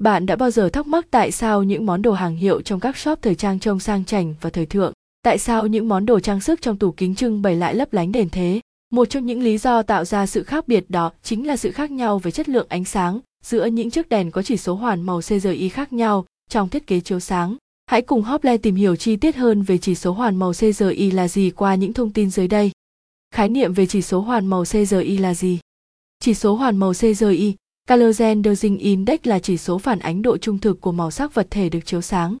Bạn đã bao giờ thắc mắc tại sao những món đồ hàng hiệu trong các shop thời trang trông sang chảnh và thời thượng? Tại sao những món đồ trang sức trong tủ kính trưng bày lại lấp lánh đèn thế? Một trong những lý do tạo ra sự khác biệt đó chính là sự khác nhau về chất lượng ánh sáng giữa những chiếc đèn có chỉ số hoàn màu CGI khác nhau trong thiết kế chiếu sáng. Hãy cùng Hople tìm hiểu chi tiết hơn về chỉ số hoàn màu CGI là gì qua những thông tin dưới đây. Khái niệm về chỉ số hoàn màu CGI là gì? Chỉ số hoàn màu CGI, Color Rendering Index là chỉ số phản ánh độ trung thực của màu sắc vật thể được chiếu sáng.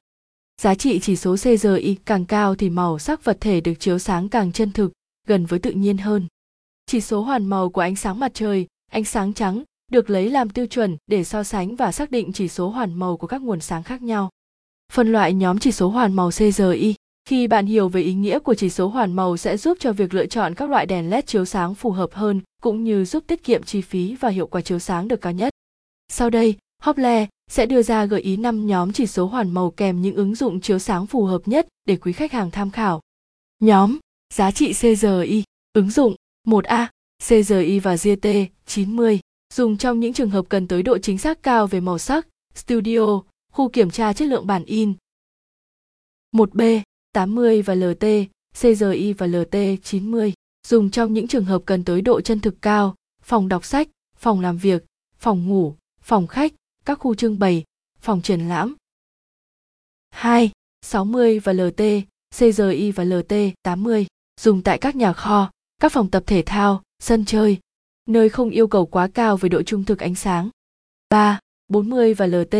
Giá trị chỉ số CGI càng cao thì màu sắc vật thể được chiếu sáng càng chân thực, gần với tự nhiên hơn. Chỉ số hoàn màu của ánh sáng mặt trời, ánh sáng trắng, được lấy làm tiêu chuẩn để so sánh và xác định chỉ số hoàn màu của các nguồn sáng khác nhau. Phân loại nhóm chỉ số hoàn màu CGI khi bạn hiểu về ý nghĩa của chỉ số hoàn màu sẽ giúp cho việc lựa chọn các loại đèn led chiếu sáng phù hợp hơn cũng như giúp tiết kiệm chi phí và hiệu quả chiếu sáng được cao nhất. Sau đây, Hople sẽ đưa ra gợi ý 5 nhóm chỉ số hoàn màu kèm những ứng dụng chiếu sáng phù hợp nhất để quý khách hàng tham khảo. Nhóm Giá trị CGI Ứng dụng 1A CGI và GT 90 dùng trong những trường hợp cần tới độ chính xác cao về màu sắc, studio, khu kiểm tra chất lượng bản in. 1B 80 và LT, CGI và LT 90 dùng trong những trường hợp cần tới độ chân thực cao, phòng đọc sách, phòng làm việc, phòng ngủ, phòng khách, các khu trưng bày, phòng triển lãm. 2. 60 và LT, CGI và LT 80 dùng tại các nhà kho, các phòng tập thể thao, sân chơi, nơi không yêu cầu quá cao về độ trung thực ánh sáng. 3. 40 và LT,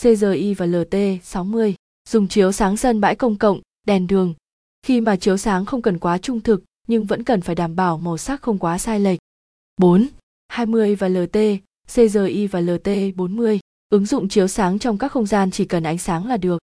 CGI và LT 60 dùng chiếu sáng sân bãi công cộng, đèn đường. Khi mà chiếu sáng không cần quá trung thực nhưng vẫn cần phải đảm bảo màu sắc không quá sai lệch. 4. 20 và LT, CGI và LT 40 ứng dụng chiếu sáng trong các không gian chỉ cần ánh sáng là được.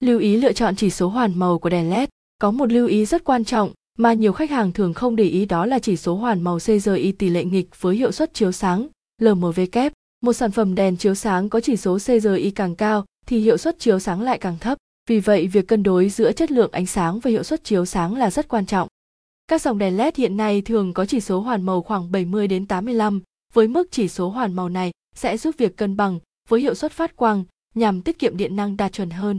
Lưu ý lựa chọn chỉ số hoàn màu của đèn LED. Có một lưu ý rất quan trọng mà nhiều khách hàng thường không để ý đó là chỉ số hoàn màu CGI tỷ lệ nghịch với hiệu suất chiếu sáng LMV kép. Một sản phẩm đèn chiếu sáng có chỉ số CGI càng cao thì hiệu suất chiếu sáng lại càng thấp. Vì vậy, việc cân đối giữa chất lượng ánh sáng và hiệu suất chiếu sáng là rất quan trọng. Các dòng đèn LED hiện nay thường có chỉ số hoàn màu khoảng 70 đến 85, với mức chỉ số hoàn màu này sẽ giúp việc cân bằng với hiệu suất phát quang nhằm tiết kiệm điện năng đạt chuẩn hơn.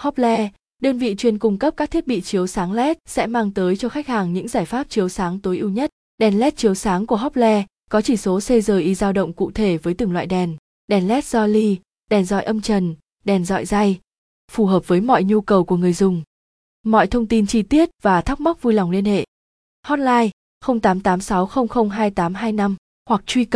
Hople, đơn vị chuyên cung cấp các thiết bị chiếu sáng LED sẽ mang tới cho khách hàng những giải pháp chiếu sáng tối ưu nhất. Đèn LED chiếu sáng của Hople có chỉ số CGI dao động cụ thể với từng loại đèn, đèn LED do ly, đèn dọi âm trần, đèn dọi dây phù hợp với mọi nhu cầu của người dùng. Mọi thông tin chi tiết và thắc mắc vui lòng liên hệ. Hotline 0886002825 hoặc truy cập